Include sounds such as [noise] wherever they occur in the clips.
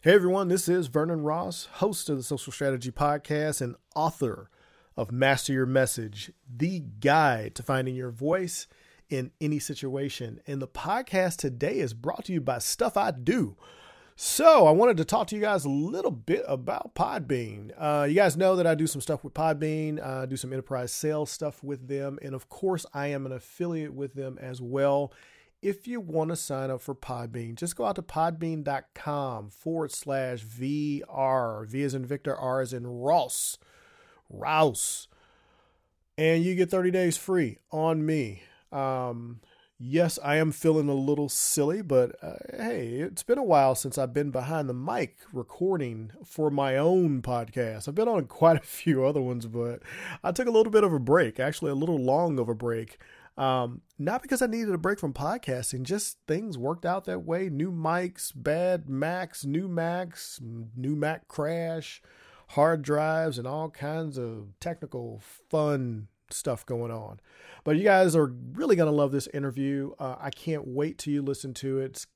Hey everyone, this is Vernon Ross, host of the Social Strategy Podcast and author of Master Your Message, the guide to finding your voice in any situation. And the podcast today is brought to you by Stuff I Do. So, I wanted to talk to you guys a little bit about Podbean. Uh, you guys know that I do some stuff with Podbean, uh, do some enterprise sales stuff with them, and of course, I am an affiliate with them as well if you want to sign up for Podbean, just go out to podbean.com forward slash VR. V is in Victor, R is in Ross. Rouse. And you get 30 days free on me. Um, yes, I am feeling a little silly, but uh, hey, it's been a while since I've been behind the mic recording for my own podcast. I've been on quite a few other ones, but I took a little bit of a break, actually, a little long of a break. Um, not because I needed a break from podcasting, just things worked out that way. New mics, bad Macs, new Macs, new Mac crash, hard drives, and all kinds of technical fun stuff going on. But you guys are really going to love this interview. Uh, I can't wait till you listen to it. It's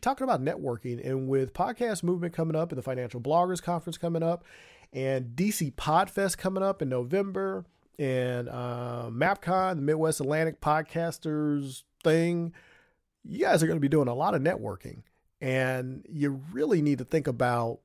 talking about networking and with podcast movement coming up and the financial bloggers conference coming up and DC Podfest coming up in November and uh, MapCon, the Midwest Atlantic Podcasters thing, you guys are going to be doing a lot of networking. And you really need to think about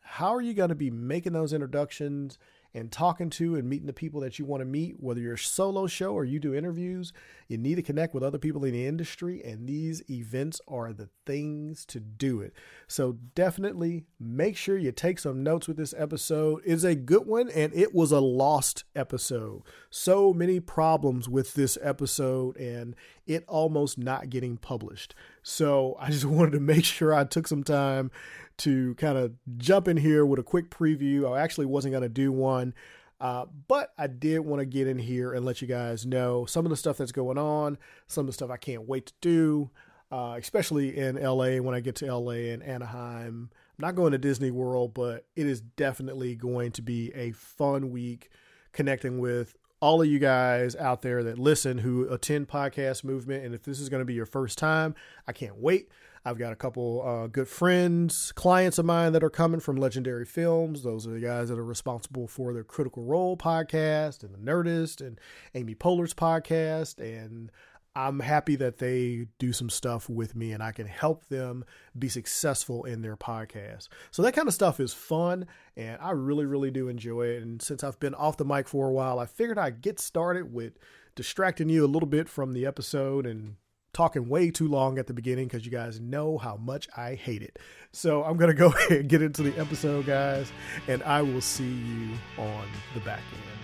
how are you going to be making those introductions and talking to and meeting the people that you want to meet, whether you're a solo show or you do interviews, you need to connect with other people in the industry, and these events are the things to do it. So definitely make sure you take some notes with this episode. It's a good one, and it was a lost episode. So many problems with this episode, and it almost not getting published. So I just [laughs] wanted to make sure I took some time to kind of jump in here with a quick preview. I actually wasn't going to do one, uh, but I did want to get in here and let you guys know some of the stuff that's going on, some of the stuff I can't wait to do, uh, especially in LA when I get to LA and Anaheim. I'm not going to Disney World, but it is definitely going to be a fun week connecting with all of you guys out there that listen who attend podcast movement and if this is going to be your first time i can't wait I've got a couple uh, good friends, clients of mine that are coming from Legendary Films. Those are the guys that are responsible for the Critical Role podcast and the Nerdist and Amy Poehler's podcast. And I'm happy that they do some stuff with me and I can help them be successful in their podcast. So that kind of stuff is fun and I really, really do enjoy it. And since I've been off the mic for a while, I figured I'd get started with distracting you a little bit from the episode and talking way too long at the beginning because you guys know how much I hate it. So I'm going to go [laughs] ahead and get into the episode, guys, and I will see you on the back end.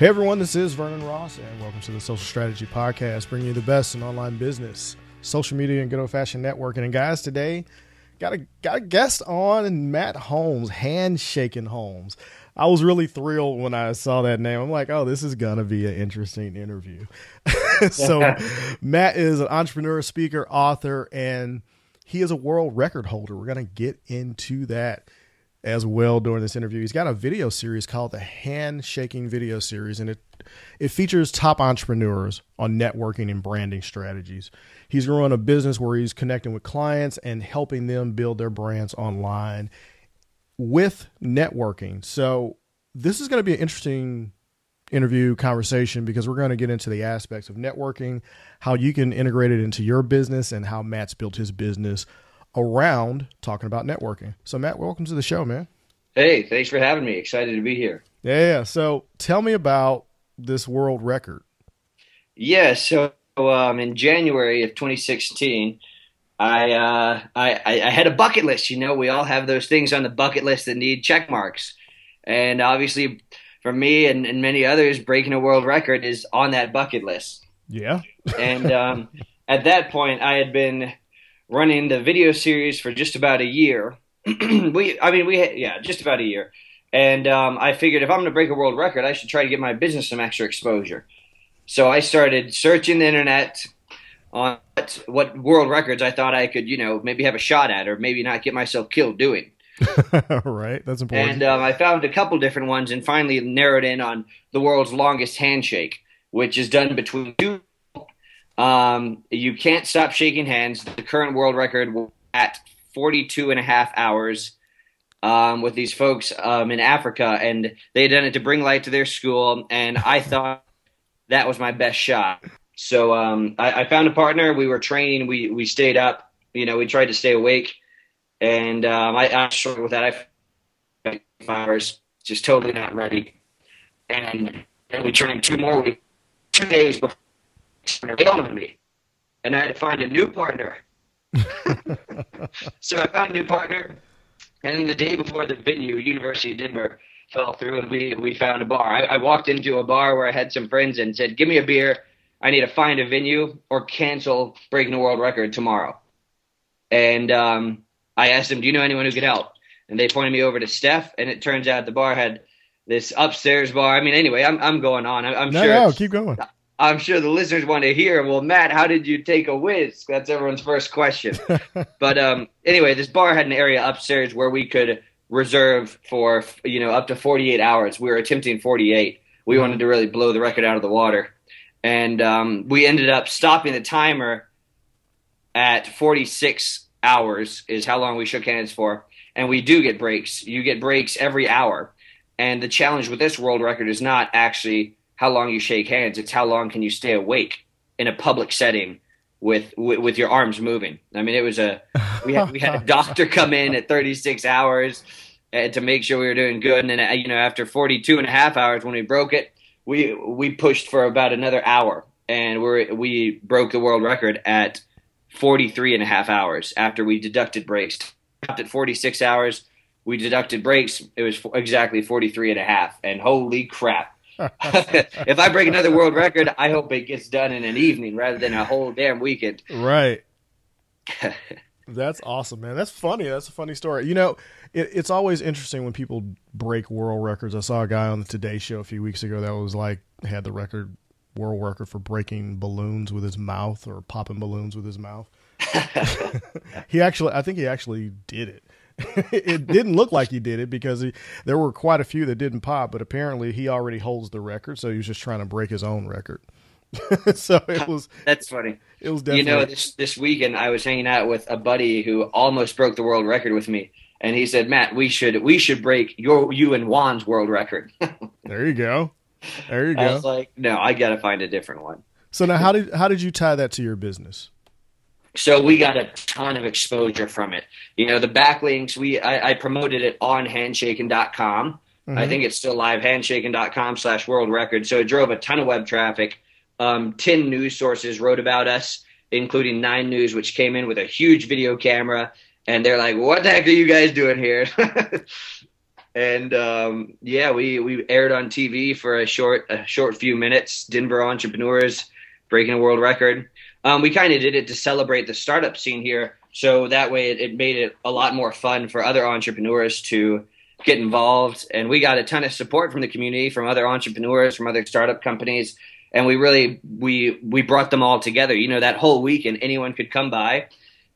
Hey everyone, this is Vernon Ross, and welcome to the Social Strategy Podcast, bringing you the best in online business, social media, and good old fashioned networking. And guys, today got a got a guest on, Matt Holmes, handshaking Holmes. I was really thrilled when I saw that name. I'm like, oh, this is gonna be an interesting interview. [laughs] so Matt is an entrepreneur, speaker, author, and he is a world record holder. We're going to get into that as well during this interview. He's got a video series called the Handshaking Video Series, and it it features top entrepreneurs on networking and branding strategies. He's growing a business where he's connecting with clients and helping them build their brands online with networking. So this is going to be an interesting interview conversation because we're going to get into the aspects of networking, how you can integrate it into your business, and how Matt's built his business around talking about networking. So, Matt, welcome to the show, man. Hey, thanks for having me. Excited to be here. Yeah. So, tell me about this world record. Yeah. So, um, in January of 2016, I, uh, I I had a bucket list. You know, we all have those things on the bucket list that need check marks, and obviously for me and, and many others, breaking a world record is on that bucket list. Yeah. and um, at that point, I had been running the video series for just about a year. [clears throat] we, I mean, we, had, yeah, just about a year. And um, I figured if I'm going to break a world record, I should try to get my business some extra exposure. So I started searching the internet on what, what world records I thought I could, you know, maybe have a shot at, or maybe not get myself killed doing. [laughs] right, that's important. And um, I found a couple different ones, and finally narrowed in on the world's longest handshake, which is done between two. Um, you can't stop shaking hands. The current world record at 42 and a half hours um, with these folks um, in Africa, and they had done it to bring light to their school. And I thought that was my best shot. So um, I, I, found a partner. We were training. We we stayed up. You know, we tried to stay awake, and um, I, I struggled with that. I hours, just totally not ready. And then we trained two more weeks, two days before they me, and I had to find a new partner. [laughs] so I found a new partner and the day before the venue, University of Denver fell through, and we we found a bar. I, I walked into a bar where I had some friends and said, "Give me a beer. I need to find a venue or cancel breaking the world record tomorrow." And um, I asked them, "Do you know anyone who could help?" And they pointed me over to Steph, and it turns out the bar had this upstairs bar. I mean, anyway, I'm I'm going on. I'm, I'm no, sure. No, keep going. I'm sure the listeners want to hear. Well, Matt, how did you take a whiz? That's everyone's first question. [laughs] but um, anyway, this bar had an area upstairs where we could reserve for you know up to 48 hours. We were attempting 48. We wanted to really blow the record out of the water, and um, we ended up stopping the timer at 46 hours. Is how long we shook hands for, and we do get breaks. You get breaks every hour, and the challenge with this world record is not actually how long you shake hands. It's how long can you stay awake in a public setting with with, with your arms moving. I mean, it was a [laughs] we had we had a doctor come in at 36 hours uh, to make sure we were doing good, and then uh, you know after 42 and a half hours when we broke it, we we pushed for about another hour, and we we broke the world record at 43 and a half hours after we deducted breaks. Stopped At 46 hours, we deducted breaks. It was exactly 43 and a half, and holy crap [laughs] if I break another world record, I hope it gets done in an evening rather than a whole damn weekend. Right. [laughs] That's awesome, man. That's funny. That's a funny story. You know, it, it's always interesting when people break world records. I saw a guy on the Today Show a few weeks ago that was like had the record world record for breaking balloons with his mouth or popping balloons with his mouth. [laughs] he actually, I think he actually did it. [laughs] it didn't look like he did it because he, there were quite a few that didn't pop, but apparently he already holds the record, so he was just trying to break his own record. [laughs] so it was that's funny. It was definitely you know this this weekend I was hanging out with a buddy who almost broke the world record with me, and he said, "Matt, we should we should break your you and Juan's world record." [laughs] there you go. There you go. I was like, no, I got to find a different one. So now, how did how did you tie that to your business? So we got a ton of exposure from it. You know, the backlinks, we I, I promoted it on handshaking.com. Mm-hmm. I think it's still live, handshaking.com slash world record. So it drove a ton of web traffic. Um, 10 news sources wrote about us, including Nine News, which came in with a huge video camera. And they're like, what the heck are you guys doing here? [laughs] and um, yeah, we, we aired on TV for a short, a short few minutes. Denver entrepreneurs breaking a world record um, we kind of did it to celebrate the startup scene here. So that way it, it, made it a lot more fun for other entrepreneurs to get involved. And we got a ton of support from the community, from other entrepreneurs, from other startup companies. And we really, we, we brought them all together. You know, that whole week and anyone could come by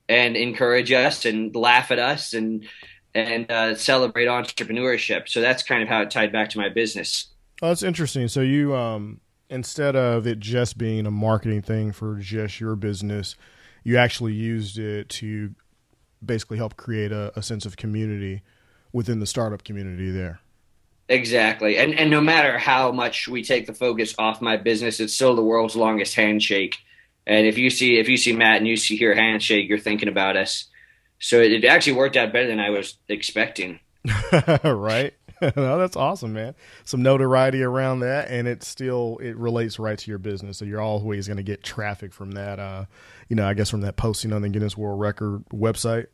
and encourage us and laugh at us and, and uh, celebrate entrepreneurship. So that's kind of how it tied back to my business. Oh, that's interesting. So you, um, instead of it just being a marketing thing for just your business, you actually used it to basically help create a, a sense of community within the startup community there. Exactly. And and no matter how much we take the focus off my business, it's still the world's longest handshake. And if you see if you see Matt and you see here handshake, you're thinking about us. So it, it actually worked out better than I was expecting. [laughs] right. [laughs] no, that's awesome, man. Some notoriety around that, and it still it relates right to your business. So you're always going to get traffic from that. Uh, you know, I guess from that posting on the Guinness World Record website.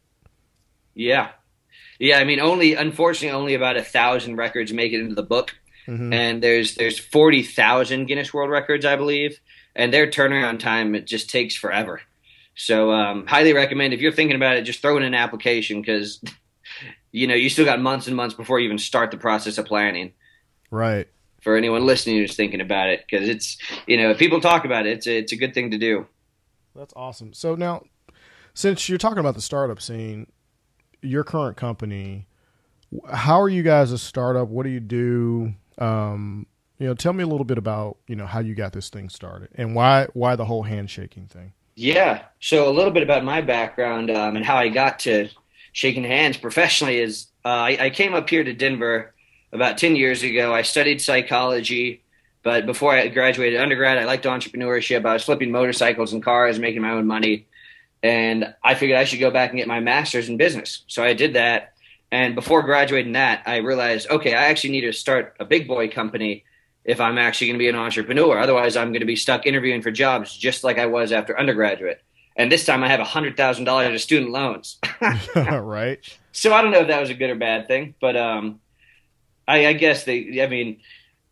Yeah, yeah. I mean, only unfortunately, only about a thousand records make it into the book, mm-hmm. and there's there's forty thousand Guinness World Records, I believe, and their turnaround time it just takes forever. So, um, highly recommend if you're thinking about it, just throw in an application because you know, you still got months and months before you even start the process of planning. Right. For anyone listening who's thinking about it, because it's you know, if people talk about it, it's a, it's a good thing to do. That's awesome. So now, since you're talking about the startup scene, your current company, how are you guys a startup? What do you do? Um, you know, tell me a little bit about you know how you got this thing started and why why the whole handshaking thing. Yeah. So a little bit about my background um, and how I got to shaking hands professionally is uh, I, I came up here to Denver about 10 years ago. I studied psychology, but before I graduated undergrad, I liked entrepreneurship. I was flipping motorcycles and cars, making my own money. And I figured I should go back and get my master's in business. So I did that. And before graduating that, I realized, okay, I actually need to start a big boy company if I'm actually going to be an entrepreneur. Otherwise, I'm going to be stuck interviewing for jobs just like I was after undergraduate. And this time I have $100,000 of student loans. [laughs] [laughs] right. So I don't know if that was a good or bad thing, but um, I, I guess they, I mean,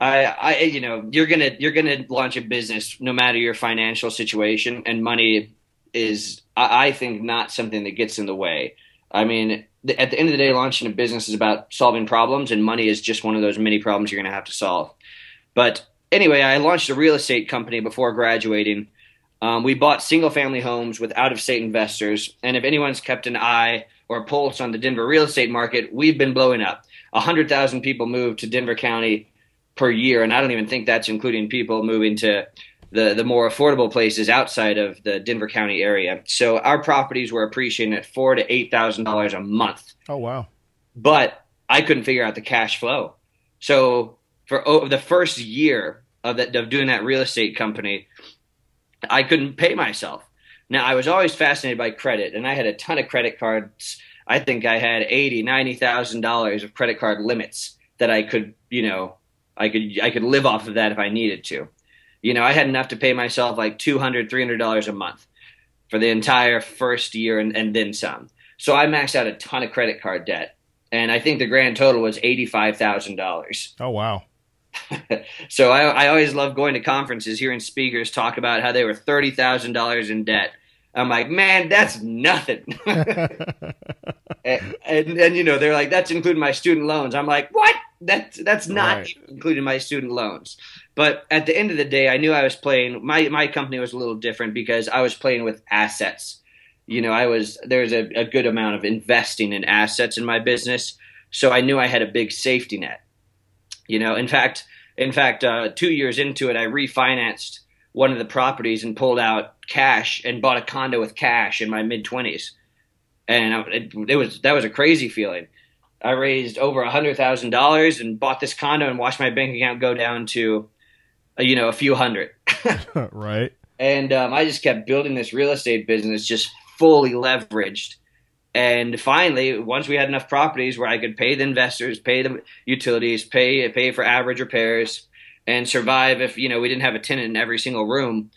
I, I, you know, you're gonna you're gonna launch a business no matter your financial situation, and money is, I, I think, not something that gets in the way. I mean, at the end of the day, launching a business is about solving problems, and money is just one of those many problems you're gonna have to solve. But anyway, I launched a real estate company before graduating. Um, we bought single family homes with out of state investors, and if anyone's kept an eye or pulse on the Denver real estate market, we've been blowing up. 100,000 people move to Denver County per year, and I don't even think that's including people moving to the the more affordable places outside of the Denver County area. So our properties were appreciating at four to eight thousand dollars a month. Oh wow! But I couldn't figure out the cash flow. So for oh, the first year of that of doing that real estate company, I couldn't pay myself. Now I was always fascinated by credit, and I had a ton of credit cards. I think I had eighty, ninety thousand dollars of credit card limits that I could, you know, I could I could live off of that if I needed to. You know, I had enough to pay myself like two hundred, three hundred dollars a month for the entire first year and, and then some. So I maxed out a ton of credit card debt, and I think the grand total was eighty five thousand dollars. Oh wow! [laughs] so I, I always love going to conferences, hearing speakers talk about how they were thirty thousand dollars in debt. I'm like, man, that's nothing. [laughs] [laughs] and, and, and you know they're like, that's including my student loans. I'm like, what? That's that's not Right. including my student loans. But at the end of the day, I knew I was playing. My my company was a little different because I was playing with assets. You know, I was there's a, a good amount of investing in assets in my business, so I knew I had a big safety net. You know, in fact, in fact, uh, two years into it, I refinanced one of the properties and pulled out cash and bought a condo with cash in my mid twenties, and I- it, it was that was a crazy feeling. I raised over a hundred thousand dollars and bought this condo and watched my bank account go down to, uh, you know, a few hundred. [laughs] [laughs] right. and um, I just kept building this real estate business, just fully leveraged. And finally, once we had enough properties where I could pay the investors, pay the utilities, pay pay for average repairs, and survive if you know we didn't have a tenant in every single room,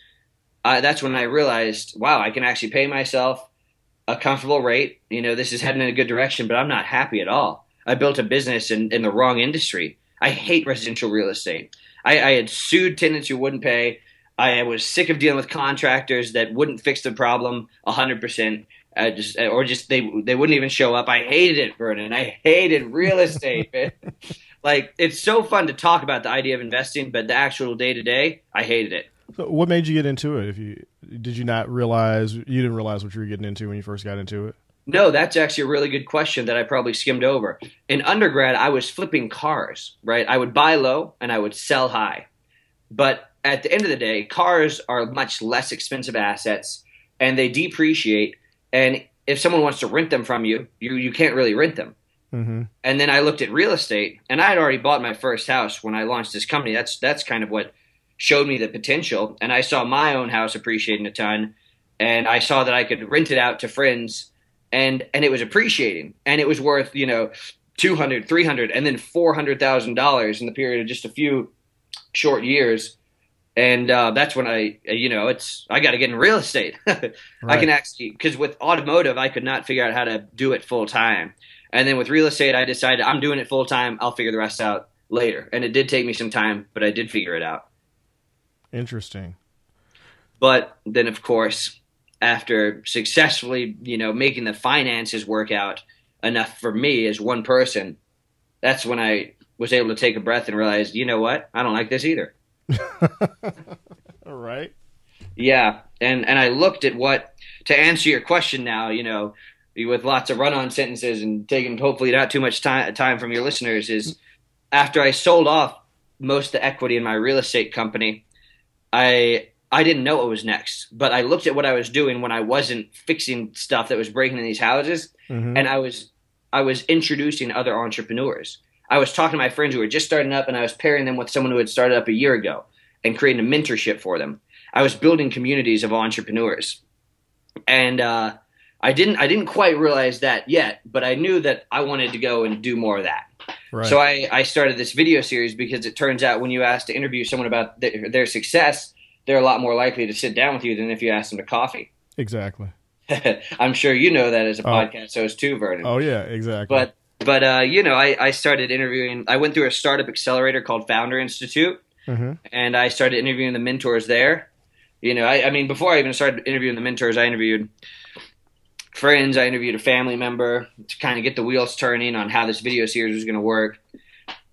uh, that's when I realized, wow, I can actually pay myself a comfortable rate. You know, this is heading in a good direction, but I'm not happy at all. I built a business in, in the wrong industry. I hate residential real estate. I, I had sued tenants who wouldn't pay. I was sick of dealing with contractors that wouldn't fix the problem 100%. I just or just they they wouldn't even show up. I hated it, Vernon. I hated real estate. man. [laughs] like it's so fun to talk about the idea of investing, but the actual day to day, I hated it. So what made you get into it? If you did you not realize you didn't realize what you were getting into when you first got into it? No, that's actually a really good question that I probably skimmed over. In undergrad, I was flipping cars, right? I would buy low and I would sell high. But at the end of the day, cars are much less expensive assets and they depreciate. And if someone wants to rent them from you, you, you can't really rent them. Mm-hmm. And then I looked at real estate and I had already bought my first house when I launched this company. That's that's kind of what showed me the potential. And I saw my own house appreciating a ton and I saw that I could rent it out to friends and and it was appreciating and it was worth, you know, 200, 300 and then $400,000 in the period of just a few short years. And uh, that's when I, you know, it's I got to get in real estate. [laughs] I can actually because with automotive, I could not figure out how to do it full time. And then with real estate, I decided I'm doing it full time. I'll figure the rest out later. And it did take me some time, but I did figure it out. Interesting. But then, of course, after successfully, you know, making the finances work out enough for me as one person, that's when I was able to take a breath and realize, you know what, I don't like this either. [laughs] All right. Yeah, and and I looked at what to answer your question now. You know, with lots of run-on sentences and taking hopefully not too much time time from your listeners is after I sold off most of the equity in my real estate company, I I didn't know what was next, but I looked at what I was doing when I wasn't fixing stuff that was breaking in these houses, mm-hmm. and I was I was introducing other entrepreneurs. I was talking to my friends who were just starting up, and I was pairing them with someone who had started up a year ago and creating a mentorship for them. I was building communities of entrepreneurs, and uh, I didn't I didn't quite realize that yet, but I knew that I wanted to go and do more of that. Right. So I, I started this video series because it turns out when you ask to interview someone about their, their success, they're a lot more likely to sit down with you than if you ask them to coffee. Exactly. [laughs] I'm sure you know that as a oh. podcast host too, Vernon. Oh yeah, exactly. But but uh, you know, I, I started interviewing. I went through a startup accelerator called Founder Institute, mm-hmm. and I started interviewing the mentors there. You know, I, I mean, before I even started interviewing the mentors, I interviewed friends. I interviewed a family member to kind of get the wheels turning on how this video series was going to work.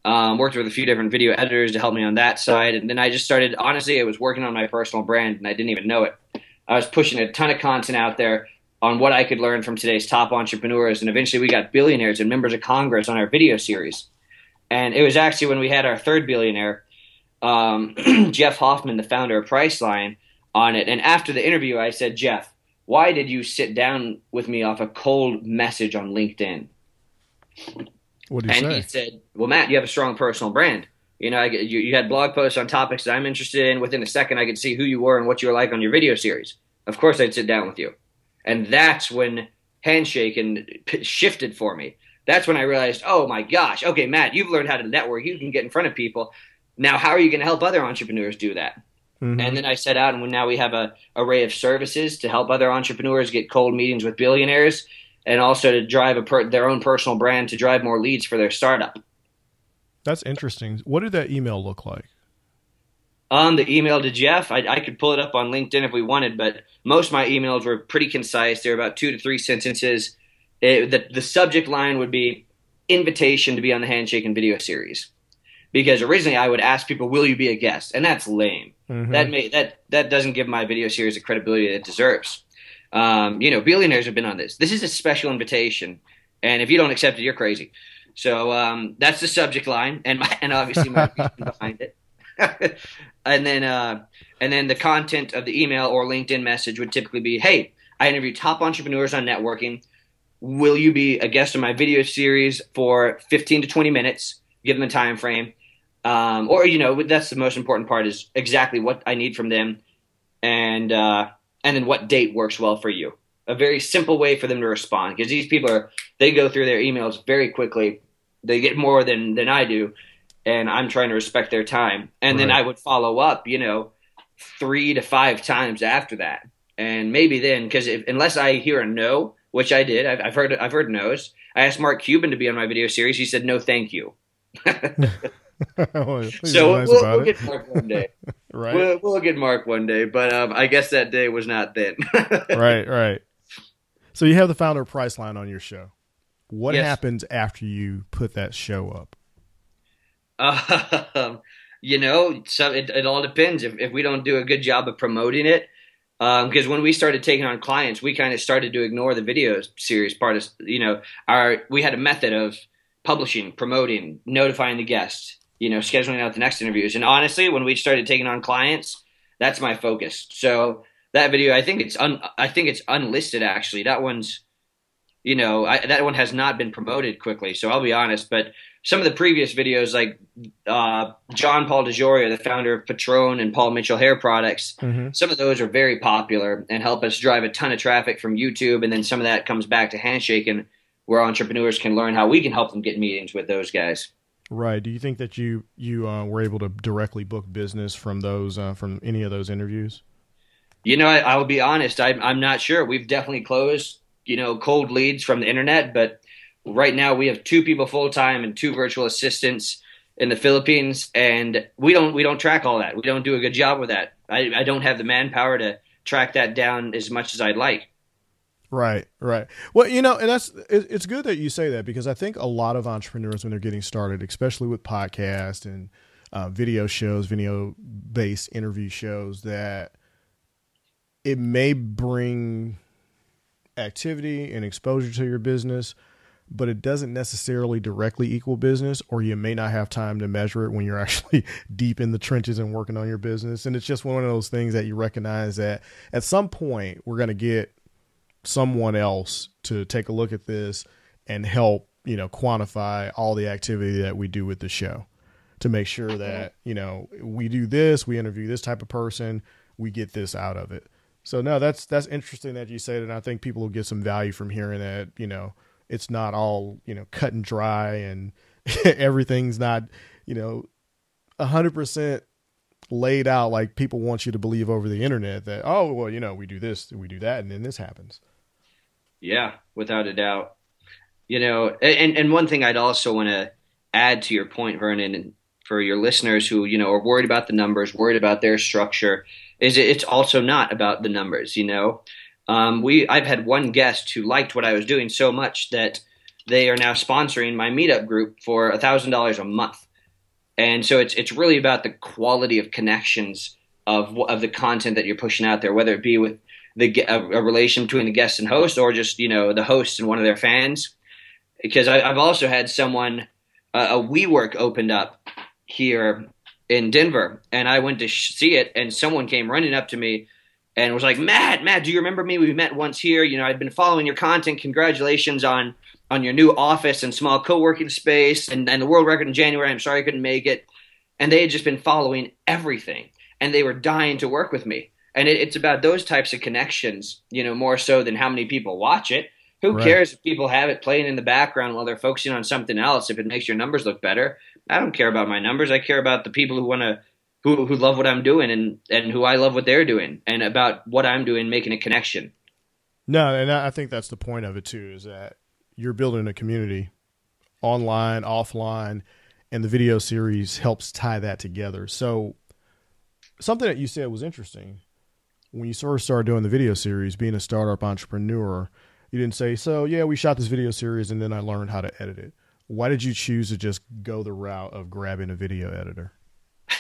Um, worked with a few different video editors to help me on that side, and then I just started. Honestly, I was working on my personal brand, and I didn't even know it. I was pushing a ton of content out there on what I could learn from today's top entrepreneurs, and eventually we got billionaires and members of Congress on our video series. And it was actually when we had our third billionaire, um, [clears throat] Jeff Hoffman, the founder of Priceline, on it. And after the interview, I said, Jeff, why did you sit down with me off a cold message on LinkedIn? What did he and say? he said, "Well, Matt, you have a strong personal brand. You know, I, you, you had blog posts on topics that I'm interested in. Within a second, I could see who you were and what you were like on your video series. Of course, I'd sit down with you, and that's when Handshaking shifted for me. That's when I realized, oh my gosh, okay, Matt, you've learned how to network. You can get in front of people. Now, how are you going to help other entrepreneurs do that? Mm-hmm. And then I set out, and now we have a array of services to help other entrepreneurs get cold meetings with billionaires and also to drive a per- their own personal brand to drive more leads for their startup. That's interesting. What did that email look like? Um, the email to Jeff, I, I, could pull it up on LinkedIn if we wanted, but most of my emails were pretty concise. They're about two to three sentences. It, the, the subject line would be invitation to be on the Handshaking video series. Because originally I would ask people, "Will you be a guest?" and that's lame. Mm-hmm. That may that that doesn't give my video series the credibility it deserves. Um, you know, billionaires have been on this. This is a special invitation, and if you don't accept it, you're crazy. So um, that's the subject line, and my, and obviously my [laughs] reason behind it. [laughs] and then uh, and then the content of the email or LinkedIn message would typically be, "Hey, I interview top entrepreneurs on networking. Will you be a guest on my video series for 15 to 20 minutes? Given the time frame, um, or you know, that's the most important part is exactly what I need from them, and uh, and then what date works well for you. A very simple way for them to respond because these people are they go through their emails very quickly. They get more than than I do, and I'm trying to respect their time. And right. then I would follow up, you know, three to five times after that, and maybe then because unless I hear a no, which I did, I've, I've heard I've heard no's. I asked Mark Cuban to be on my video series. He said no, thank you. [laughs] [laughs] well, [laughs] so nice we'll, we'll get Mark one day. right. We'll, we'll, get Mark one day, but um, I guess that day was not then. right, right. So you have the founder of Priceline on your show. What yes. happens after you put that show up? Um, you know, so it, it, all depends. If, if we don't do a good job of promoting it, because um, when we started taking on clients, we kind of started to ignore the video series part of you know our. We had a method of publishing, promoting, notifying the guests, you know, scheduling out the next interviews. And honestly, when we started taking on clients, that's my focus. So that video, I think it's un, I think it's unlisted actually. That one's, you know, I, that one has not been promoted quickly. So I'll be honest, but some of the previous videos, like uh, John Paul DeJoria, the founder of Patron and Paul Mitchell Hair Products, mm-hmm. some of those are very popular and help us drive a ton of traffic from YouTube. And then some of that comes back to Handshaking, where entrepreneurs can learn how we can help them get meetings with those guys. Right. Do you think that you you uh, were able to directly book business from those uh, from any of those interviews? You know, I, will be honest. I'm I'm not sure. We've definitely closed you know cold leads from the internet, but right now we have two people full time and two virtual assistants in the Philippines, and we don't we don't track all that. We don't do a good job with that. I, I don't have the manpower to track that down as much as I'd like. Right, right. Well, you know, and that's it's good that you say that because I think a lot of entrepreneurs when they're getting started, especially with podcasts and uh, video shows, video based interview shows, that it may bring activity and exposure to your business, but it doesn't necessarily directly equal business, or you may not have time to measure it when you're [laughs] actually deep in the trenches and working on your business. And it's just one of those things that you recognize that at some point we're going to get someone else to take a look at this and help, you know, quantify all the activity that we do with the show to make sure that, you know, we do this, we interview this type of person, we get this out of it. So no, that's that's interesting that you say that. And I think people will get some value from hearing that, you know, it's not all you know cut and dry and [laughs] everything's not you know hundred percent laid out like people want you to believe over the internet that oh well you know we do this we do that and then this happens. Yeah without a doubt. You know and and one thing i'd also want to add to your point vernon and for your listeners who you know are worried about the numbers worried about their structure is it's also not about the numbers you know um, we I've had one guest who liked what I was doing so much that they are now sponsoring my meetup group for thousand dollars a month, and so it's it's really about the quality of connections of of the content that you're pushing out there, whether it be with the a, a relation between the guest and host, or just you know the host and one of their fans. Because I, have also had someone uh, a WeWork opened up here in Denver, and I went to sh- see it, and someone came running up to me and was like, Matt, Matt, do you remember me? We met once here. You know, I've been following your content. Congratulations on on your new office and small co-working space and, and the world record in January. I'm sorry I couldn't make it. And they had just been following everything and they were dying to work with me. And it, it's about those types of connections, you know, more so than how many people watch it. Who right. cares if people have it playing in the background while they're focusing on something else if it makes your numbers look better? I don't care about my numbers. I care about the people who want to who who love what I'm doing and and who I love what they're doing and about what I'm doing, making a connection. No, and I think that's the point of it too, is that you're building a community online, offline, and the video series helps tie that together. So something that you said was interesting when you first started doing the video series, being a startup entrepreneur, you didn't say, So yeah, we shot this video series and then I learned how to edit it. Why did you choose to just go the route of grabbing a video editor?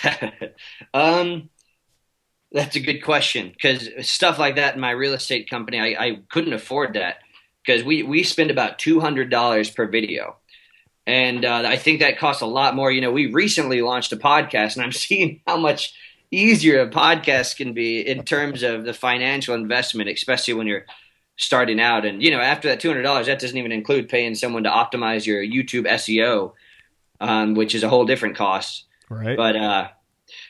[laughs] um, that's a good question because stuff like that in my real estate company, I, I couldn't afford that because we we spend about two hundred dollars per video, and uh, I think that costs a lot more. You know, we recently launched a podcast, and I'm [laughs] seeing how much easier a podcast can be in terms of the financial investment, especially when you're starting out. And you know, after that two hundred dollars, that doesn't even include paying someone to optimize your YouTube SEO, um, which is a whole different cost. Right. But uh,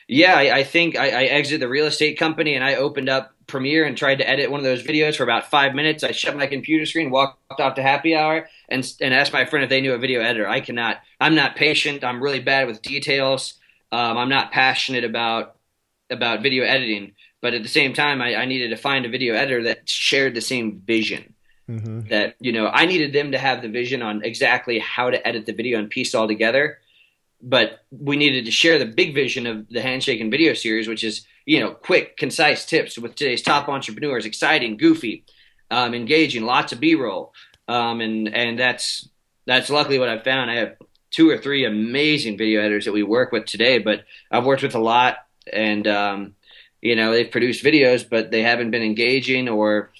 yeah, I, I think I, I, exited the real estate company and I opened up Premiere and tried to edit one of those videos for about five minutes. I shut my computer screen, walked off to happy hour, and and asked my friend if they knew a video editor. I cannot. I'm not patient. I'm really bad with details. Um, I'm not passionate about about video editing. But at the same time, I, I needed to find a video editor that shared the same vision. Mm-hmm. That you know, I needed them to have the vision on exactly how to edit the video and piece all together but we needed to share the big vision of the handshaking video series which is you know quick concise tips with today's top entrepreneurs exciting goofy um, engaging lots of b-roll um, and and that's that's luckily what i've found. I have two or three amazing video editors that we work with today but i've worked with a lot and um, you know they've produced videos but they haven't been engaging or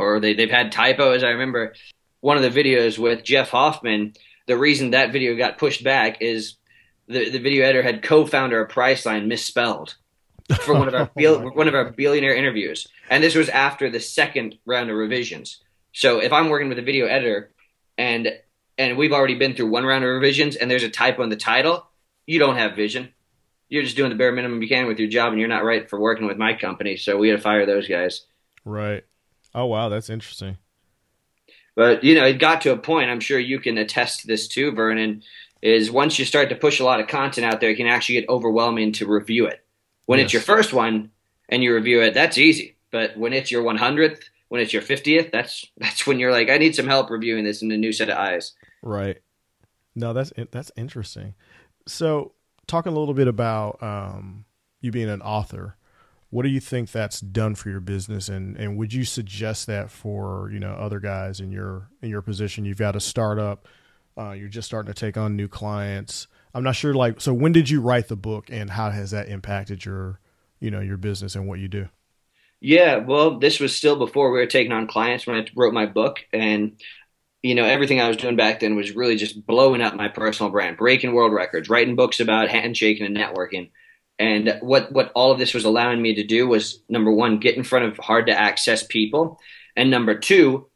or they, they've had typos. I remember one of the videos with jeff hoffman the reason that video got pushed back is the, the video editor had co-founder of Priceline misspelled for one of our [laughs] oh one of our billionaire interviews, and this was after the second round of revisions. So if I'm working with a video editor and and we've already been through one round of revisions and there's a typo in the title, you don't have vision. You're just doing the bare minimum you can with your job, and you're not right for working with my company. So we had to fire those guys. Right. Oh wow, that's interesting. But you know, it got to a point. I'm sure you can attest to this too, Vernon is once you start to push a lot of content out there, it can actually get overwhelming to review it. When yes. it's your first one and you review it, that's easy. But when it's your 100th, when it's your 50th, that's that's when you're like, I need some help reviewing this in a new set of eyes. Right. No, that's that's interesting. So, talking a little bit about um, you being an author, what do you think that's done for your business, and and would you suggest that for you know other guys in your in your position? You've got a startup uh, you're just starting to take on new clients. I'm not sure. Like, so when did you write the book, and how has that impacted your, you know, your business and what you do? Yeah, well, this was still before we were taking on clients when I wrote my book, and you know, everything I was doing back then was really just blowing up my personal brand, breaking world records, writing books about handshaking and networking. And what, what all of this was allowing me to do was number one, get in front of hard to access people. And number two,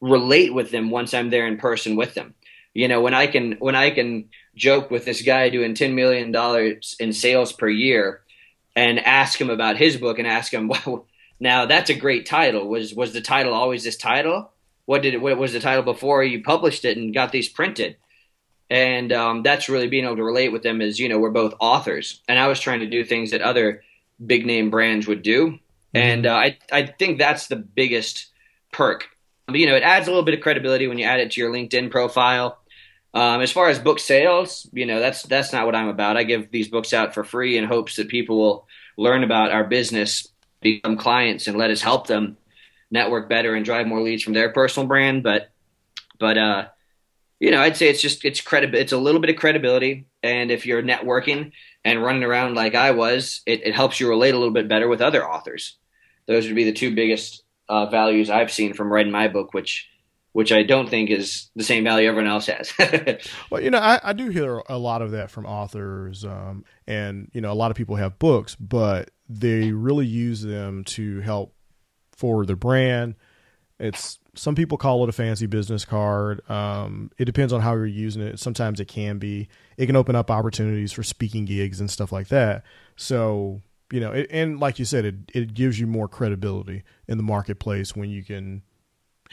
relate with them once I'm there in person with them. You know, when I can, when I can joke with this guy doing $10 million in sales per year and ask him about his book and ask him, [laughs] well, now that's a great title. Was, was the title always this title? what did it, what was the title before you published it and got these printed and um, that's really being able to relate with them is you know we're both authors and i was trying to do things that other big name brands would do mm-hmm. and uh, I, I think that's the biggest perk you know it adds a little bit of credibility when you add it to your linkedin profile um, as far as book sales you know that's that's not what i'm about i give these books out for free in hopes that people will learn about our business become clients and let us help them network better and drive more leads from their personal brand. But but uh, you know, I'd say it's just it's credible. It's a little bit of credibility, and if you're networking and running around like I was, it, it helps you relate a little bit better with other authors. Those would be the two biggest uh, values I've seen from writing my book, which which I don't think is the same value everyone else has. [laughs] well, you know, I, I, do hear a lot of that from authors, um, and you know, a lot of people have books, but they really use them to help forward the brand. It's some people call it a fancy business card. Um, it depends on how you're using it. Sometimes it can be. It can open up opportunities for speaking gigs and stuff like that. So you know, it, and like you said, it it gives you more credibility in the marketplace when you can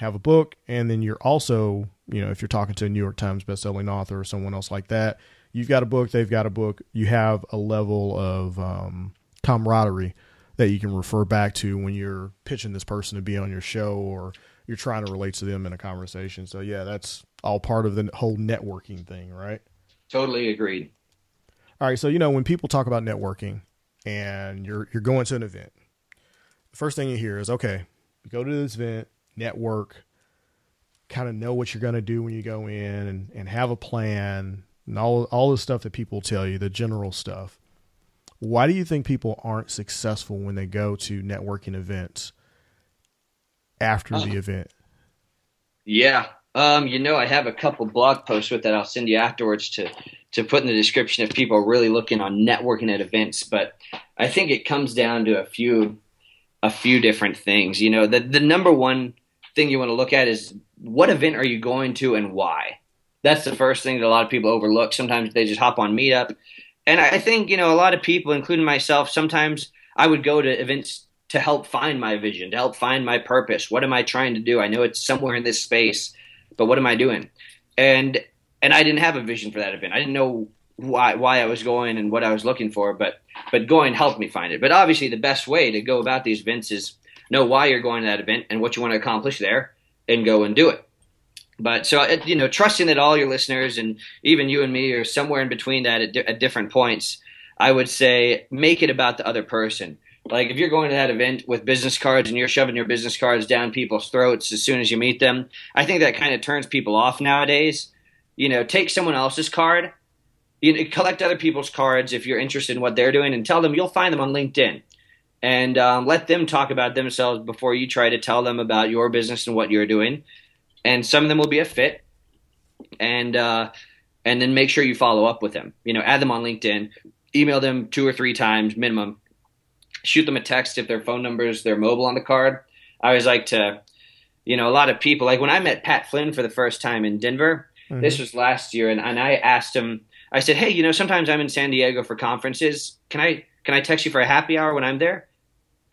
have a book, and then you're also, you know, if you're talking to a New York Times bestselling author or someone else like that, you've got a book, they've got a book, you have a level of um, camaraderie that you can refer back to when you're pitching this person to be on your show or you're trying to relate to them in a conversation. So yeah, that's all part of the whole networking thing, right? Totally agreed. All right, so you know when people talk about networking and you're you're going to an event, the first thing you hear is okay, you go to this event, network, kind of know what you're going to do when you go in and, and have a plan and all all the stuff that people tell you, the general stuff. Why do you think people aren't successful when they go to networking events after uh, the event? Yeah. Um, you know, I have a couple blog posts with that I'll send you afterwards to to put in the description if people are really looking on networking at events. But I think it comes down to a few a few different things. You know, the the number one thing you want to look at is what event are you going to and why. That's the first thing that a lot of people overlook. Sometimes they just hop on Meetup and I think you know a lot of people, including myself, sometimes I would go to events to help find my vision, to help find my purpose. What am I trying to do? I know it's somewhere in this space, but what am I doing? And and I didn't have a vision for that event. I didn't know why why I was going and what I was looking for, but but going helped me find it. But obviously, the best way to go about these events is know why you're going to that event and what you want to accomplish there, and go and do it. But so you know, trusting that all your listeners and even you and me are somewhere in between that at, at different points. I would say make it about the other person. Like if you're going to that event with business cards and you're shoving your business cards down people's throats as soon as you meet them, I think that kind of turns people off nowadays. You know, take someone else's card, you know, collect other people's cards if you're interested in what they're doing, and tell them you'll find them on LinkedIn, and um, let them talk about themselves before you try to tell them about your business and what you're doing and some of them will be a fit, and uh, and then make sure you follow up with them. You know, add them on LinkedIn, email them two or three times minimum, shoot them a text if their phone numbers, their mobile on the card. I always like to, you know, a lot of people like when I met Pat Flynn for the first time in Denver. Mm-hmm. This was last year, and, and I asked him. I said, "Hey, you know, sometimes I'm in San Diego for conferences. Can I can I text you for a happy hour when I'm there?"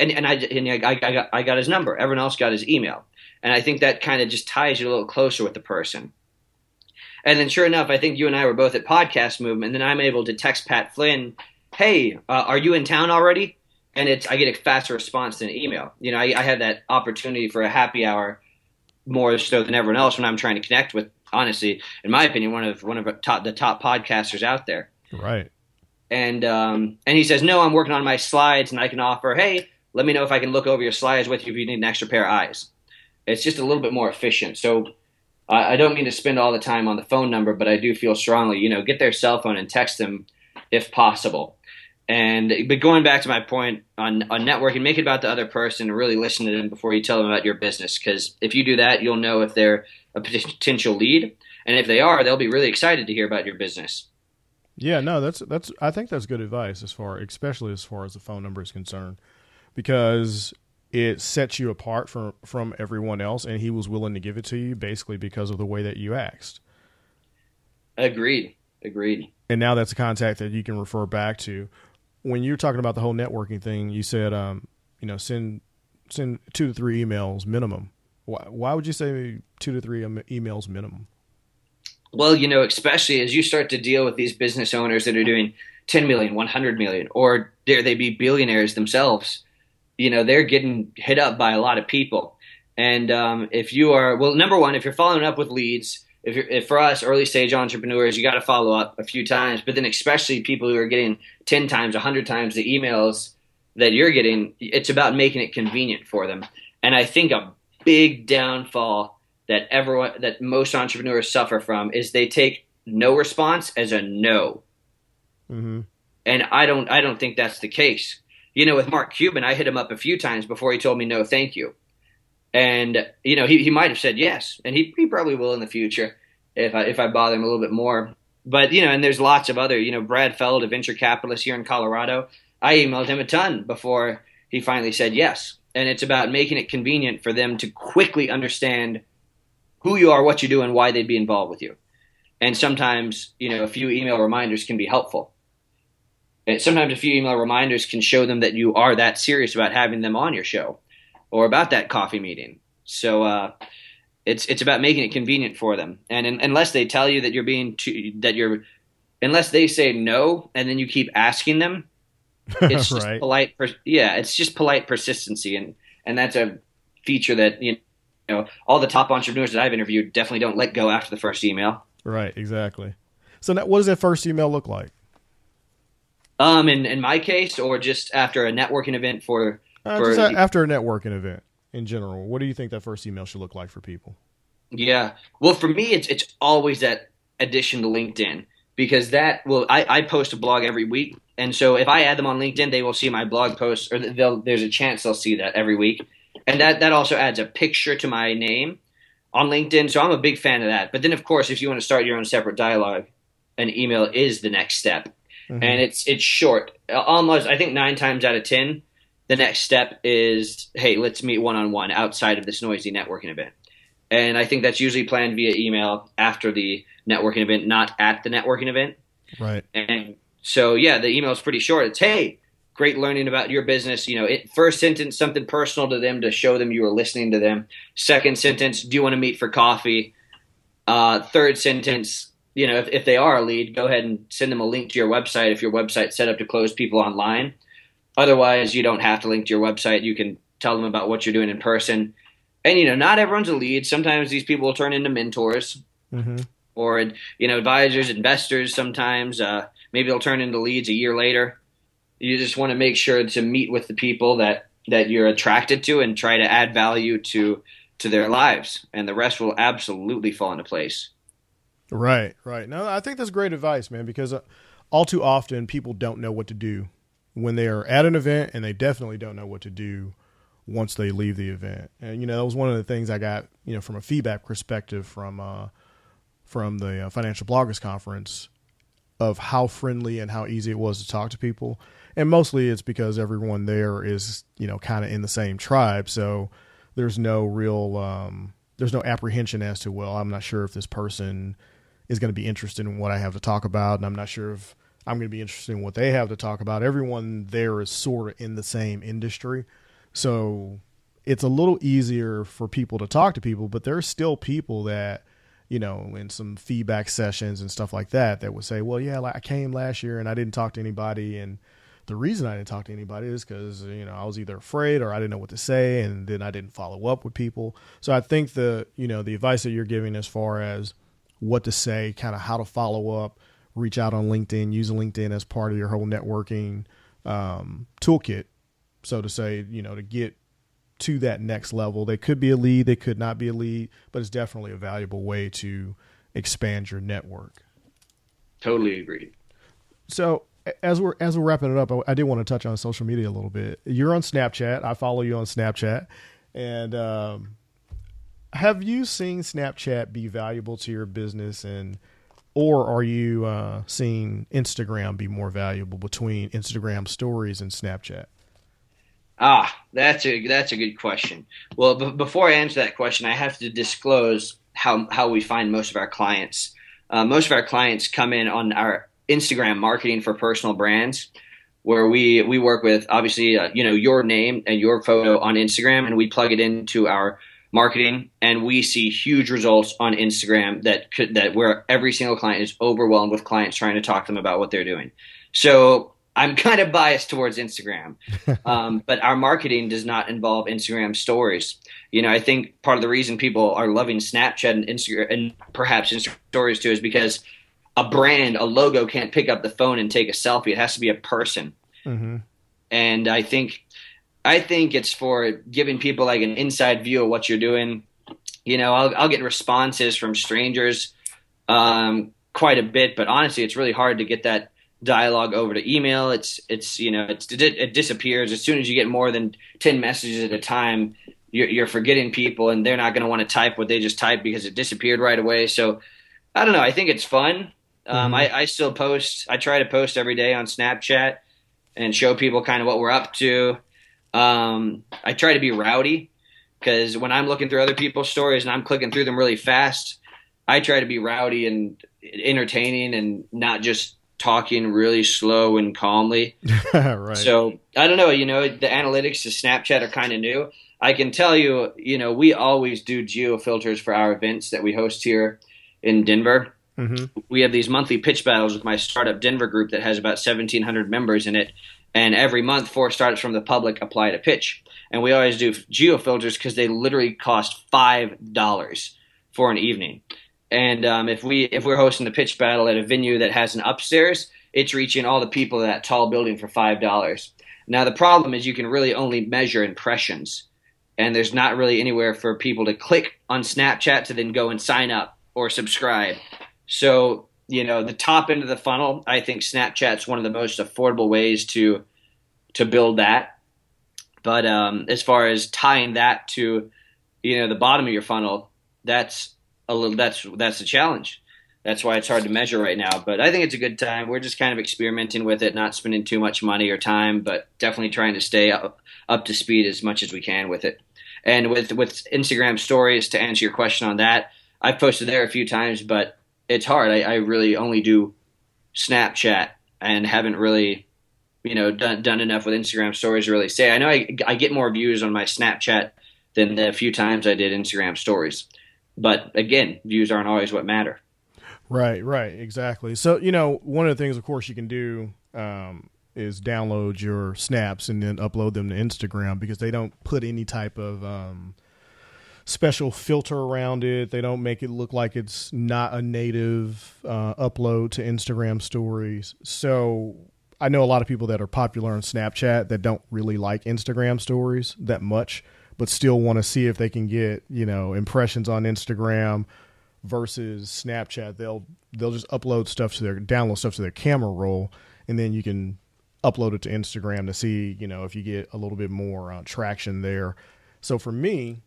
And and I and I, I got I got his number. Everyone else got his email. And I think that kind of just ties you a little closer with the person. And then, sure enough, I think you and I were both at Podcast Movement. And then I'm able to text Pat Flynn, "Hey, uh, are you in town already?" And it's I get a faster response than an email. You know, I, I had that opportunity for a happy hour more so than everyone else when I'm trying to connect with. Honestly, in my opinion, one of one of top, the top podcasters out there. Right. And um, and he says, "No, I'm working on my slides, and I can offer. Hey, let me know if I can look over your slides with you if you need an extra pair of eyes." it's just a little bit more efficient. So I don't mean to spend all the time on the phone number, but I do feel strongly, you know, get their cell phone and text them if possible. And but going back to my point on, on networking, make it about the other person and really listen to them before you tell them about your business. Because if you do that, you'll know if they're a potential lead. And if they are, they'll be really excited to hear about your business. Yeah, no, that's that's I think that's good advice as far especially as far as the phone number is concerned because it sets you apart from from everyone else and he was willing to give it to you basically because of the way that you asked. Agreed. Agreed. And now that's a contact that you can refer back to. When you're talking about the whole networking thing, you said um, you know, send send 2 to 3 emails minimum. Why, why would you say 2 to 3 emails minimum? Well, you know, especially as you start to deal with these business owners that are doing 10 million, 100 million, or dare they be billionaires themselves, you know, they're getting hit up by a lot of people. And um, if you are, well, number one, if you're following up with leads, if you're, if for us early stage entrepreneurs, you got to follow up a few times, but then especially people who are getting 10 times, 100 times the emails that you're getting, it's about making it convenient for them. And I think a big downfall that everyone that most entrepreneurs suffer from is they take no response as a no. Mm-hmm. And I don't I don't think that's the case. You know, with Mark Cuban, I hit him up a few times before he told me no, thank you. And you know, he, he might have said yes, and he, he probably will in the future if I if I bother him a little bit more. But you know, and there's lots of other, you know, Brad Feld, a venture capitalist here in Colorado. I emailed him a ton before he finally said yes. And it's about making it convenient for them to quickly understand who you are, what you do, and why they'd be involved with you. And sometimes, you know, a few email reminders can be helpful. And sometimes a few email reminders can show them that you are that serious about having them on your show or about that coffee meeting. So uh, it's it's about making it convenient for them. And in, unless they tell you that you're being too, that you're unless they say no and then you keep asking them, [laughs] it's just right. polite. Yeah, it's just polite persistency, and and that's a feature that you you know, all the top entrepreneurs that I've interviewed definitely don't let go after the first email. Right, exactly. So, now, what does that first email look like? Um, in in my case, or just after a networking event for, uh, for just after a networking event in general. What do you think that first email should look like for people? Yeah, well, for me, it's it's always that addition to LinkedIn because that will I, I post a blog every week, and so if I add them on LinkedIn, they will see my blog posts, or they'll there's a chance they'll see that every week and that that also adds a picture to my name on LinkedIn. So I'm a big fan of that. But then, of course, if you want to start your own separate dialogue, an email is the next step, mm-hmm. and it's it's short. Almost, I think nine times out of ten, the next step is, hey, let's meet one on one outside of this noisy networking event. And I think that's usually planned via email after the networking event, not at the networking event. Right. And so, yeah, the email is pretty short. It's, hey, great learning about your business. You know, it, first sentence, something personal to them to show them you were listening to them. Second sentence, do you want to meet for coffee? Uh, third sentence, you know, if, if they are a lead, go ahead and send them a link to your website if your website's set up to close people online. Otherwise, you don't have to link to your website. You can tell them about what you're doing in person. And, you know, not everyone's a lead. Sometimes these people will turn into mentors mm-hmm. or, you know, advisors, investors sometimes. Uh, maybe they'll turn into leads a year later you just want to make sure to meet with the people that that you're attracted to and try to add value to to their lives and the rest will absolutely fall into place right right. Now i think that's great advice man because uh, all too often people don't know what to do when they are at an event and they definitely don't know what to do once they leave the event. And you know that was one of the things i got you know from a feedback perspective from uh from the uh, financial bloggers conference of how friendly and how easy it was to talk to people. And mostly it's because everyone there is you know kind of in the same tribe so there's no real um, there's no apprehension as to well i'm not sure if this person is going to be interested in what i have to talk about and i'm not sure if i'm going to be interested in what they have to talk about everyone there is sort of in the same industry so it's a little easier for people to talk to people but there's still people that you know, in some feedback sessions and stuff like that, that would say, well, yeah, I came last year and I didn't talk to anybody and the reason I didn't talk to anybody is because you know I was either afraid or I didn't know what to say, and then I didn't follow up with people. So I think the you know the advice that you're giving as far as what to say, kind of how to follow up, reach out on LinkedIn, use LinkedIn as part of your whole networking um, toolkit, so to say, you know, to get to that next level. They could be a lead, they could not be a lead, but it's definitely a valuable way to expand your network. Totally agree. So as we're as we're wrapping it up, I, I did want to touch on social media a little bit. You're on Snapchat. I follow you on Snapchat, and um, have you seen Snapchat be valuable to your business and or are you uh, seeing Instagram be more valuable between Instagram stories and Snapchat? Ah, that's a that's a good question. Well, b- before I answer that question, I have to disclose how how we find most of our clients. Uh, most of our clients come in on our Instagram marketing for personal brands, where we we work with obviously uh, you know your name and your photo on Instagram, and we plug it into our marketing, and we see huge results on Instagram that could that where every single client is overwhelmed with clients trying to talk to them about what they're doing. So I'm [laughs] kind of biased towards Instagram, [laughs] um, but our marketing does not involve Instagram stories. You know, I think part of the reason people are loving Snapchat and Instagram and perhaps Instagram stories too is because a brand, a logo can't pick up the phone and take a selfie. It has to be a person. Mm-hmm. And I think, I think it's for giving people like an inside view of what you're doing. You know, I'll, I'll get responses from strangers um, quite a bit, but honestly, it's really hard to get that dialogue over to email. It's it's you know it's it disappears as soon as you get more than ten messages at a time. You're, you're forgetting people, and they're not going to want to type what they just typed because it disappeared right away. So I don't know. I think it's fun. Um, mm-hmm. I, I still post. I try to post every day on Snapchat and show people kind of what we're up to. Um, I try to be rowdy because when I'm looking through other people's stories and I'm clicking through them really fast, I try to be rowdy and entertaining and not just talking really slow and calmly. [laughs] right. So I don't know. You know, the analytics to Snapchat are kind of new. I can tell you, you know, we always do geo filters for our events that we host here in Denver. Mm-hmm. We have these monthly pitch battles with my startup Denver group that has about 1,700 members in it. And every month, four startups from the public apply to pitch. And we always do geo filters because they literally cost $5 for an evening. And um, if we if we're hosting a pitch battle at a venue that has an upstairs, it's reaching all the people in that tall building for five dollars. Now the problem is you can really only measure impressions, and there's not really anywhere for people to click on Snapchat to then go and sign up or subscribe. So you know the top end of the funnel, I think Snapchat's one of the most affordable ways to to build that. But um, as far as tying that to you know the bottom of your funnel, that's a little that's that's the challenge. That's why it's hard to measure right now. But I think it's a good time. We're just kind of experimenting with it, not spending too much money or time, but definitely trying to stay up, up to speed as much as we can with it. And with with Instagram stories, to answer your question on that, I've posted there a few times, but it's hard. I, I really only do Snapchat and haven't really, you know, done done enough with Instagram stories to really say. I know I, I get more views on my Snapchat than the few times I did Instagram stories. But again, views aren't always what matter. Right, right, exactly. So, you know, one of the things, of course, you can do um, is download your snaps and then upload them to Instagram because they don't put any type of um, special filter around it. They don't make it look like it's not a native uh, upload to Instagram stories. So, I know a lot of people that are popular on Snapchat that don't really like Instagram stories that much but still want to see if they can get you know impressions on Instagram versus Snapchat. They'll they'll just upload stuff to their download stuff to their camera roll, and then you can upload it to Instagram to see you know if you get a little bit more uh, traction there. So for me,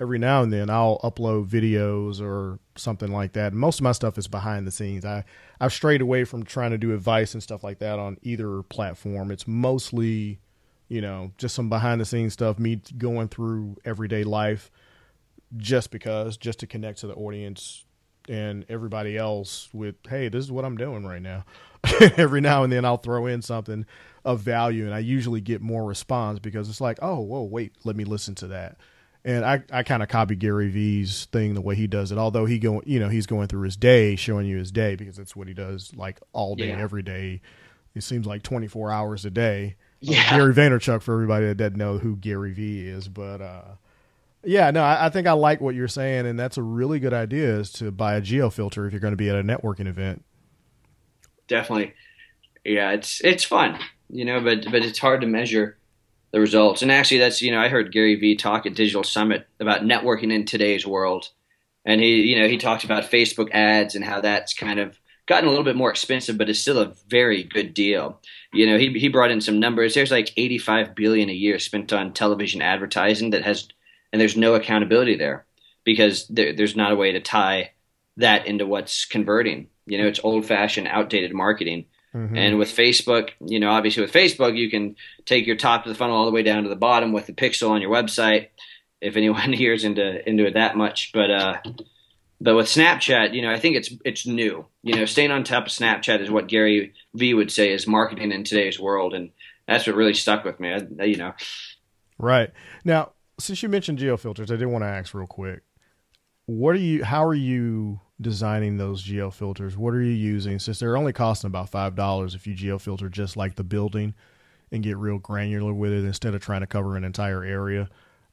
every now and then I'll upload videos or something like that. Most of my stuff is behind the scenes. I I've strayed away from trying to do advice and stuff like that on either platform. It's mostly you know, just some behind the scenes stuff, me going through everyday life just because, just to connect to the audience and everybody else with, hey, this is what I'm doing right now. [laughs] Every now and then I'll throw in something of value and I usually get more response because it's like, oh, whoa, wait, let me listen to that. And I, I kind of copy Gary Vee's thing the way he does it. Although he going, you know, he's going through his day, showing you his day because that's what he does, like all day, yeah. every day. It seems like 24 hours a day yeah. Gary Vaynerchuk for everybody that doesn't know who Gary Vee is, but uh, yeah, no, I, I, think I like what you're saying, and that's a really good idea is to buy a geo filter if you're going to be at a networking event. Definitely, yeah, it's it's fun, you know, but but it's hard to measure the results. And actually, that's you know, I heard Gary Vee talk at Digital Summit about networking in today's world, and he you know he talked about Facebook ads and how that's kind of gotten a little bit more expensive, but it's still a very good deal. You know, he he brought in some numbers. There's like 85 billion a year spent on television advertising that has, and there's no accountability there. because there, there's not a way to tie that into what's converting. You know, it's old fashioned, outdated marketing. Mm-hmm. And with Facebook, you know, obviously with Facebook, you can take your top of the funnel all the way down to the bottom with the pixel on your website. If anyone [laughs] hears into into it that much, but uh, but with Snapchat, you know, I think it's it's new. You know, staying on top of Snapchat is what Gary Vee would say is marketing in today's world, and that's what really stuck with me. I, you know, right now, since you mentioned geo filters, I did want to ask real quick what are you how are you designing those geo filters what are you using? Since they're only costing about five dollars if you geo filter just like the building and get real granular with it instead of trying to cover an entire area.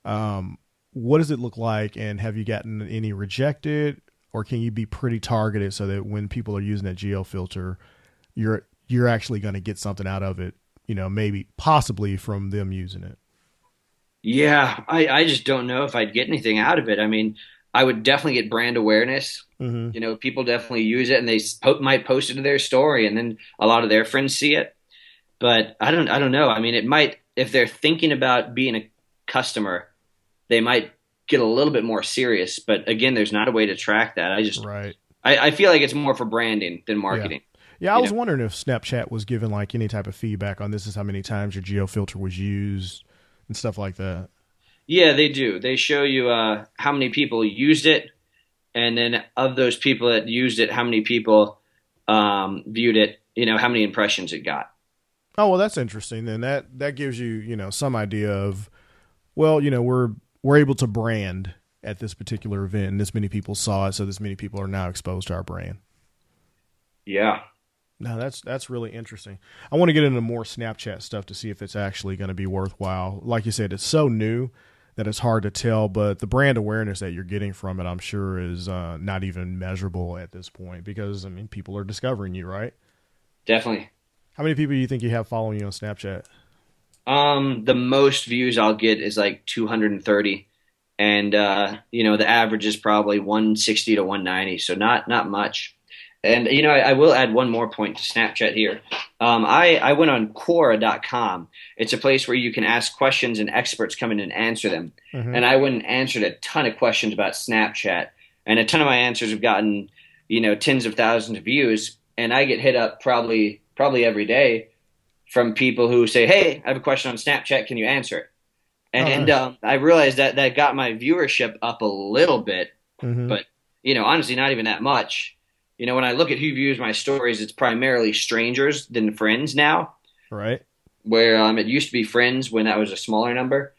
Um, what does it look like and have you gotten any rejected? Or can you be pretty targeted so that when people are using that geo filter you're you're actually going to get something out of it you know maybe possibly from them using it? Yeah I, I just don't know if i'd get anything out of it. I mean I would definitely get brand awareness. Mm-hmm. You know, people definitely use it, and they po- might post it to their story, and then a lot of their friends see it. But I don't, I don't know. I mean, it might if they're thinking about being a customer, they might get a little bit more serious. But again, there's not a way to track that. I just, right. I, I feel like it's more for branding than marketing. Yeah. Yeah, I was know? wondering if Snapchat was given like any type of feedback on this is how many times your geo filter was used and stuff like that. Yeah, they do. They show you uh, how many people used it, and then of those people that used it, how many people um, viewed it. You know, how many impressions it got. Oh well, that's interesting. Then that that gives you you know some idea of, well, you know, we're we're able to brand at this particular event, and this many people saw it, so this many people are now exposed to our brand. Yeah. No, that's that's really interesting. I want to get into more Snapchat stuff to see if it's actually going to be worthwhile. Like you said, it's so new that it's hard to tell, but the brand awareness that you're getting from it, I'm sure, is uh, not even measurable at this point because I mean, people are discovering you, right? Definitely. How many people do you think you have following you on Snapchat? Um, the most views I'll get is like 230, and uh, you know the average is probably 160 to 190, so not not much. And you know, I, I, will add one more point to Snapchat here. Um, I, I went on Quora.com. It's a place where you can ask questions and experts come in and answer them. Mm-hmm. And I went and answered a ton of questions about Snapchat, and a ton of my answers have gotten you know tens of thousands of views. And I get hit up probably probably every day from people who say, "Hey, I have a question on Snapchat. Can you answer it?" And uh-huh. um, I realized that that got my viewership up a little bit, mm-hmm. but you know, honestly, not even that much you know, when I look at who views my stories, it's primarily strangers than friends now. Right. Where um, it used to be friends when that was a smaller number.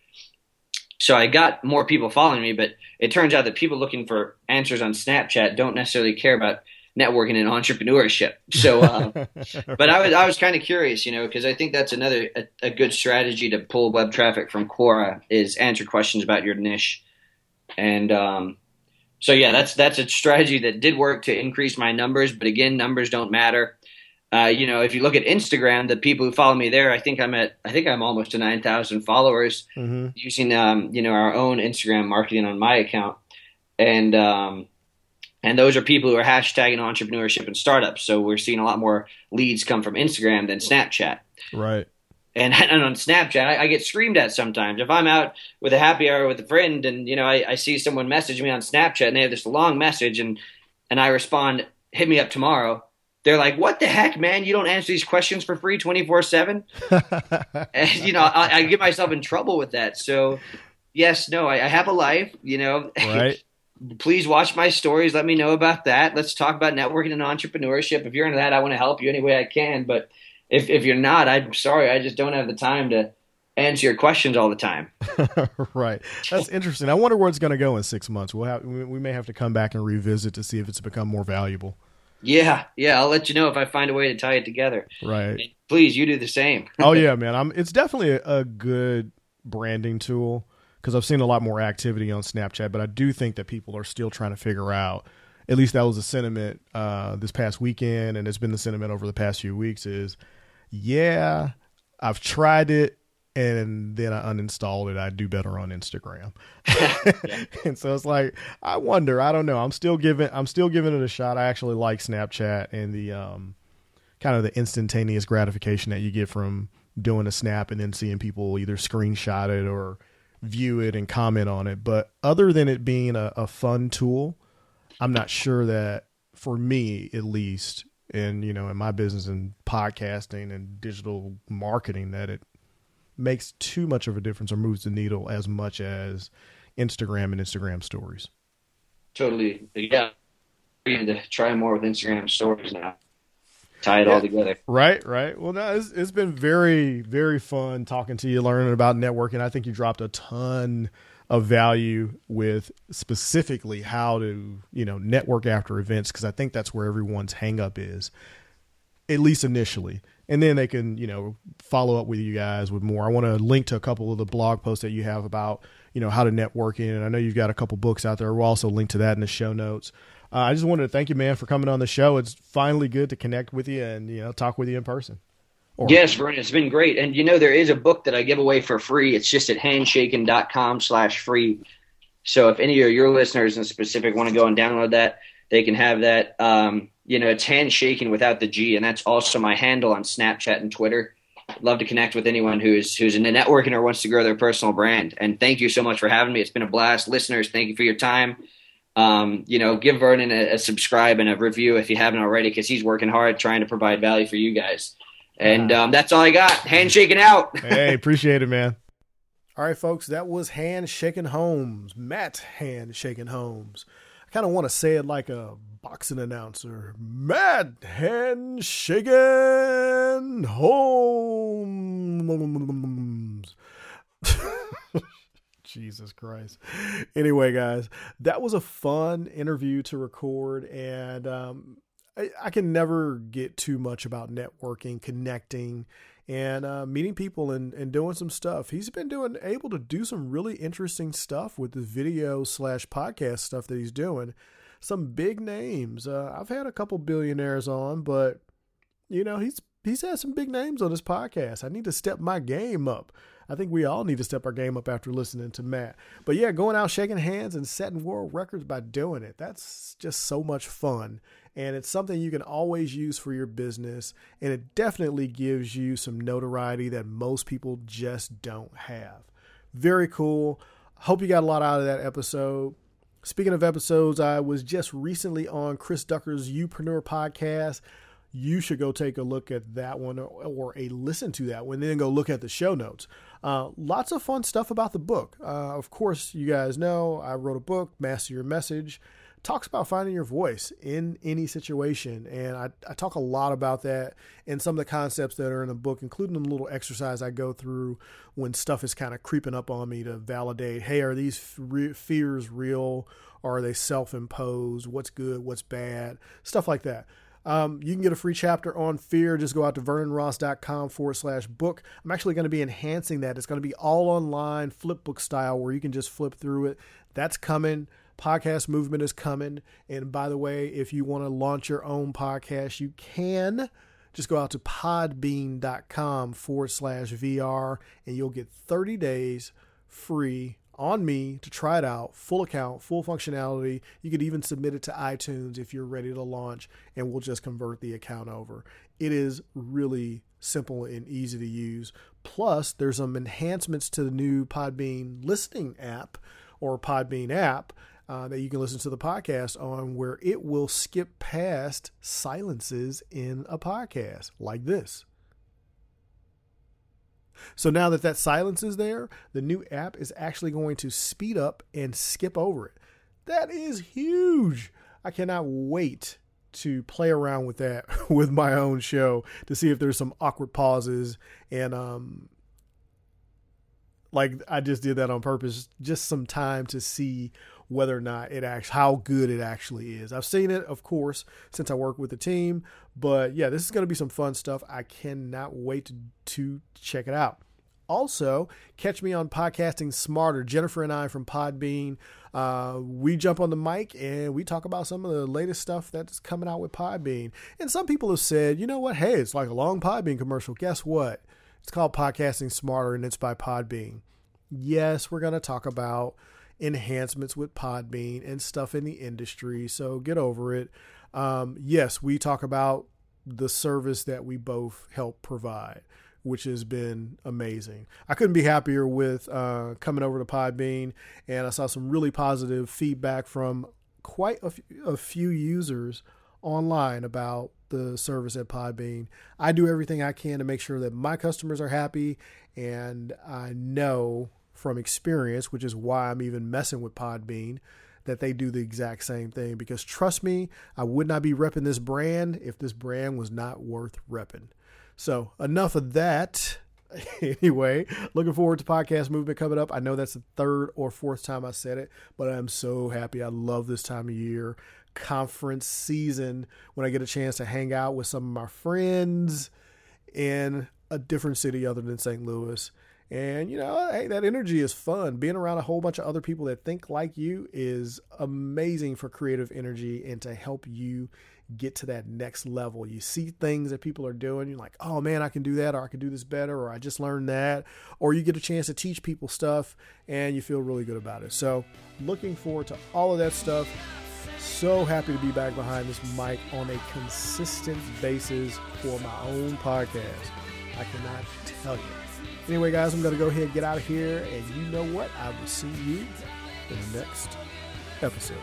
So I got more people following me, but it turns out that people looking for answers on Snapchat don't necessarily care about networking and entrepreneurship. So, [laughs] uh, but I was I was kind of curious, you know, because I think that's another a, a, good strategy to pull web traffic from Quora is answer questions about your niche, and um, so yeah, that's that's a strategy that did work to increase my numbers. But again, numbers don't matter. Uh, you know, if you look at Instagram, the people who follow me there, I think I'm at, I think I'm almost to nine thousand followers mm-hmm. using, um, you know, our own Instagram marketing on my account, and um, and those are people who are hashtagging entrepreneurship and startups. So we're seeing a lot more leads come from Instagram than Snapchat. Right. And, [laughs] and on Snapchat, I, I, get screamed at sometimes. If I'm out with a happy hour with a friend, and you know, I, I see someone message me on Snapchat, and they have this long message, and and I respond, "Hit me up tomorrow." They're like, "What the heck, man? You don't answer these questions for free, twenty four 7 [laughs] And you know, I, I, get myself in trouble with that. So, yes, no, I, I have a life. You know, right. [laughs] Please watch my stories. Let me know about that. Let's talk about networking and entrepreneurship. If you're into that, I want to help you any way I can. But if if you're not, I'm sorry, I just don't have the time to answer your questions all the time. [laughs] right. That's interesting. I wonder where it's going to go in six months. We'll have, we may have to come back and revisit to see if it's become more valuable. Yeah, yeah. I'll let you know if I find a way to tie it together. Right. And please, you do the same. [laughs] oh yeah, man. I'm. It's definitely a, a good branding tool because I've seen a lot more activity on Snapchat, but I do think that people are still trying to figure out. At least that was the sentiment uh, this past weekend, and it's been the sentiment over the past few weeks. Is yeah, I've tried it and then I uninstalled it. I do better on Instagram. [laughs] and so it's like I wonder, I don't know. I'm still giving I'm still giving it a shot. I actually like Snapchat and the um kind of the instantaneous gratification that you get from doing a snap and then seeing people either screenshot it or view it and comment on it. But other than it being a, a fun tool, I'm not sure that for me at least, and you know, in my business and podcasting and digital marketing, that it makes too much of a difference or moves the needle as much as Instagram and Instagram stories. Totally. Yeah. To try more with Instagram stories now. Tie it yeah. all together. Right, right. Well, no, it's, it's been very, very fun talking to you, learning about networking. I think you dropped a ton of value with specifically how to, you know, network after events because I think that's where everyone's hangup is, at least initially and then they can you know follow up with you guys with more. I want to link to a couple of the blog posts that you have about you know how to networking, and I know you've got a couple books out there. We'll also link to that in the show notes. Uh, I just wanted to thank you, man, for coming on the show. It's finally good to connect with you and you know talk with you in person. Or, yes, Vernon, it's been great. And you know there is a book that I give away for free. It's just at handshaking.com slash free. So if any of your listeners in specific want to go and download that, they can have that. Um, you know, it's handshaking without the G, and that's also my handle on Snapchat and Twitter. Love to connect with anyone who's who's in the networking or wants to grow their personal brand. And thank you so much for having me. It's been a blast, listeners. Thank you for your time. Um, you know, give Vernon a, a, subscribe and a review if you haven't already, because he's working hard trying to provide value for you guys. And um, that's all I got. Handshaking out. [laughs] hey, appreciate it, man. All right, folks, that was Handshaking Holmes, Matt Handshaking Holmes. I kind of want to say it like a boxing announcer, Matt Handshaking Holmes. [laughs] Jesus Christ. Anyway, guys, that was a fun interview to record, and um, I, I, can never get too much about networking, connecting, and uh, meeting people and, and doing some stuff. He's been doing able to do some really interesting stuff with the video slash podcast stuff that he's doing some big names. Uh, I've had a couple billionaires on, but you know he's he's had some big names on his podcast. I need to step my game up. I think we all need to step our game up after listening to Matt. But yeah, going out shaking hands and setting world records by doing it. That's just so much fun. And it's something you can always use for your business. And it definitely gives you some notoriety that most people just don't have. Very cool. Hope you got a lot out of that episode. Speaking of episodes, I was just recently on Chris Ducker's Youpreneur podcast. You should go take a look at that one or, or a listen to that one, then go look at the show notes. Uh, lots of fun stuff about the book. Uh, of course, you guys know I wrote a book, Master Your Message talks about finding your voice in any situation. And I, I talk a lot about that and some of the concepts that are in the book, including the little exercise I go through when stuff is kind of creeping up on me to validate hey, are these fears real? Are they self imposed? What's good? What's bad? Stuff like that. Um, you can get a free chapter on fear. Just go out to vernonross.com forward slash book. I'm actually going to be enhancing that. It's going to be all online, flip book style, where you can just flip through it. That's coming podcast movement is coming. And by the way, if you want to launch your own podcast, you can. Just go out to podbean.com forward slash VR and you'll get 30 days free on me to try it out. Full account, full functionality. You could even submit it to iTunes if you're ready to launch, and we'll just convert the account over. It is really simple and easy to use. Plus, there's some enhancements to the new Podbean listening app or Podbean app uh, that you can listen to the podcast on where it will skip past silences in a podcast like this. So now that that silence is there, the new app is actually going to speed up and skip over it. That is huge. I cannot wait to play around with that [laughs] with my own show to see if there's some awkward pauses and um like I just did that on purpose just some time to see whether or not it acts how good it actually is. I've seen it, of course, since I work with the team, but yeah, this is going to be some fun stuff. I cannot wait to, to check it out. Also, catch me on Podcasting Smarter. Jennifer and I from Podbean, uh, we jump on the mic and we talk about some of the latest stuff that's coming out with Podbean. And some people have said, you know what? Hey, it's like a long Podbean commercial. Guess what? It's called Podcasting Smarter and it's by Podbean. Yes, we're going to talk about enhancements with Podbean and stuff in the industry. So get over it. Um, yes, we talk about the service that we both help provide. which has been amazing. I couldn't be happier with uh, coming over to Podbean, and I saw some really positive feedback from quite a few, a few users online about the service at Podbean. I do everything I can to make sure that my customers are happy, and I know from experience, which is why I'm even messing with Podbean, that they do the exact same thing. Because trust me, I would not be repping this brand if this brand was not worth repping. So, enough of that. [laughs] anyway, looking forward to podcast movement coming up. I know that's the third or fourth time I said it, but I'm so happy. I love this time of year, conference season, when I get a chance to hang out with some of my friends in a different city other than St. Louis and, you know, hey, that energy is fun. Being around a whole bunch of other people that think like you is amazing for creative energy and to help you get to that next level. You see things that people are doing, you're like, oh man, I can do that, or I can do this better, or I just learned that. Or you get a chance to teach people stuff and you feel really good about it. So, looking forward to all of that stuff. So happy to be back behind this mic on a consistent basis for my own podcast. I cannot tell you Anyway, guys, I'm going to go ahead and get out of here. And you know what? I will see you in the next episode.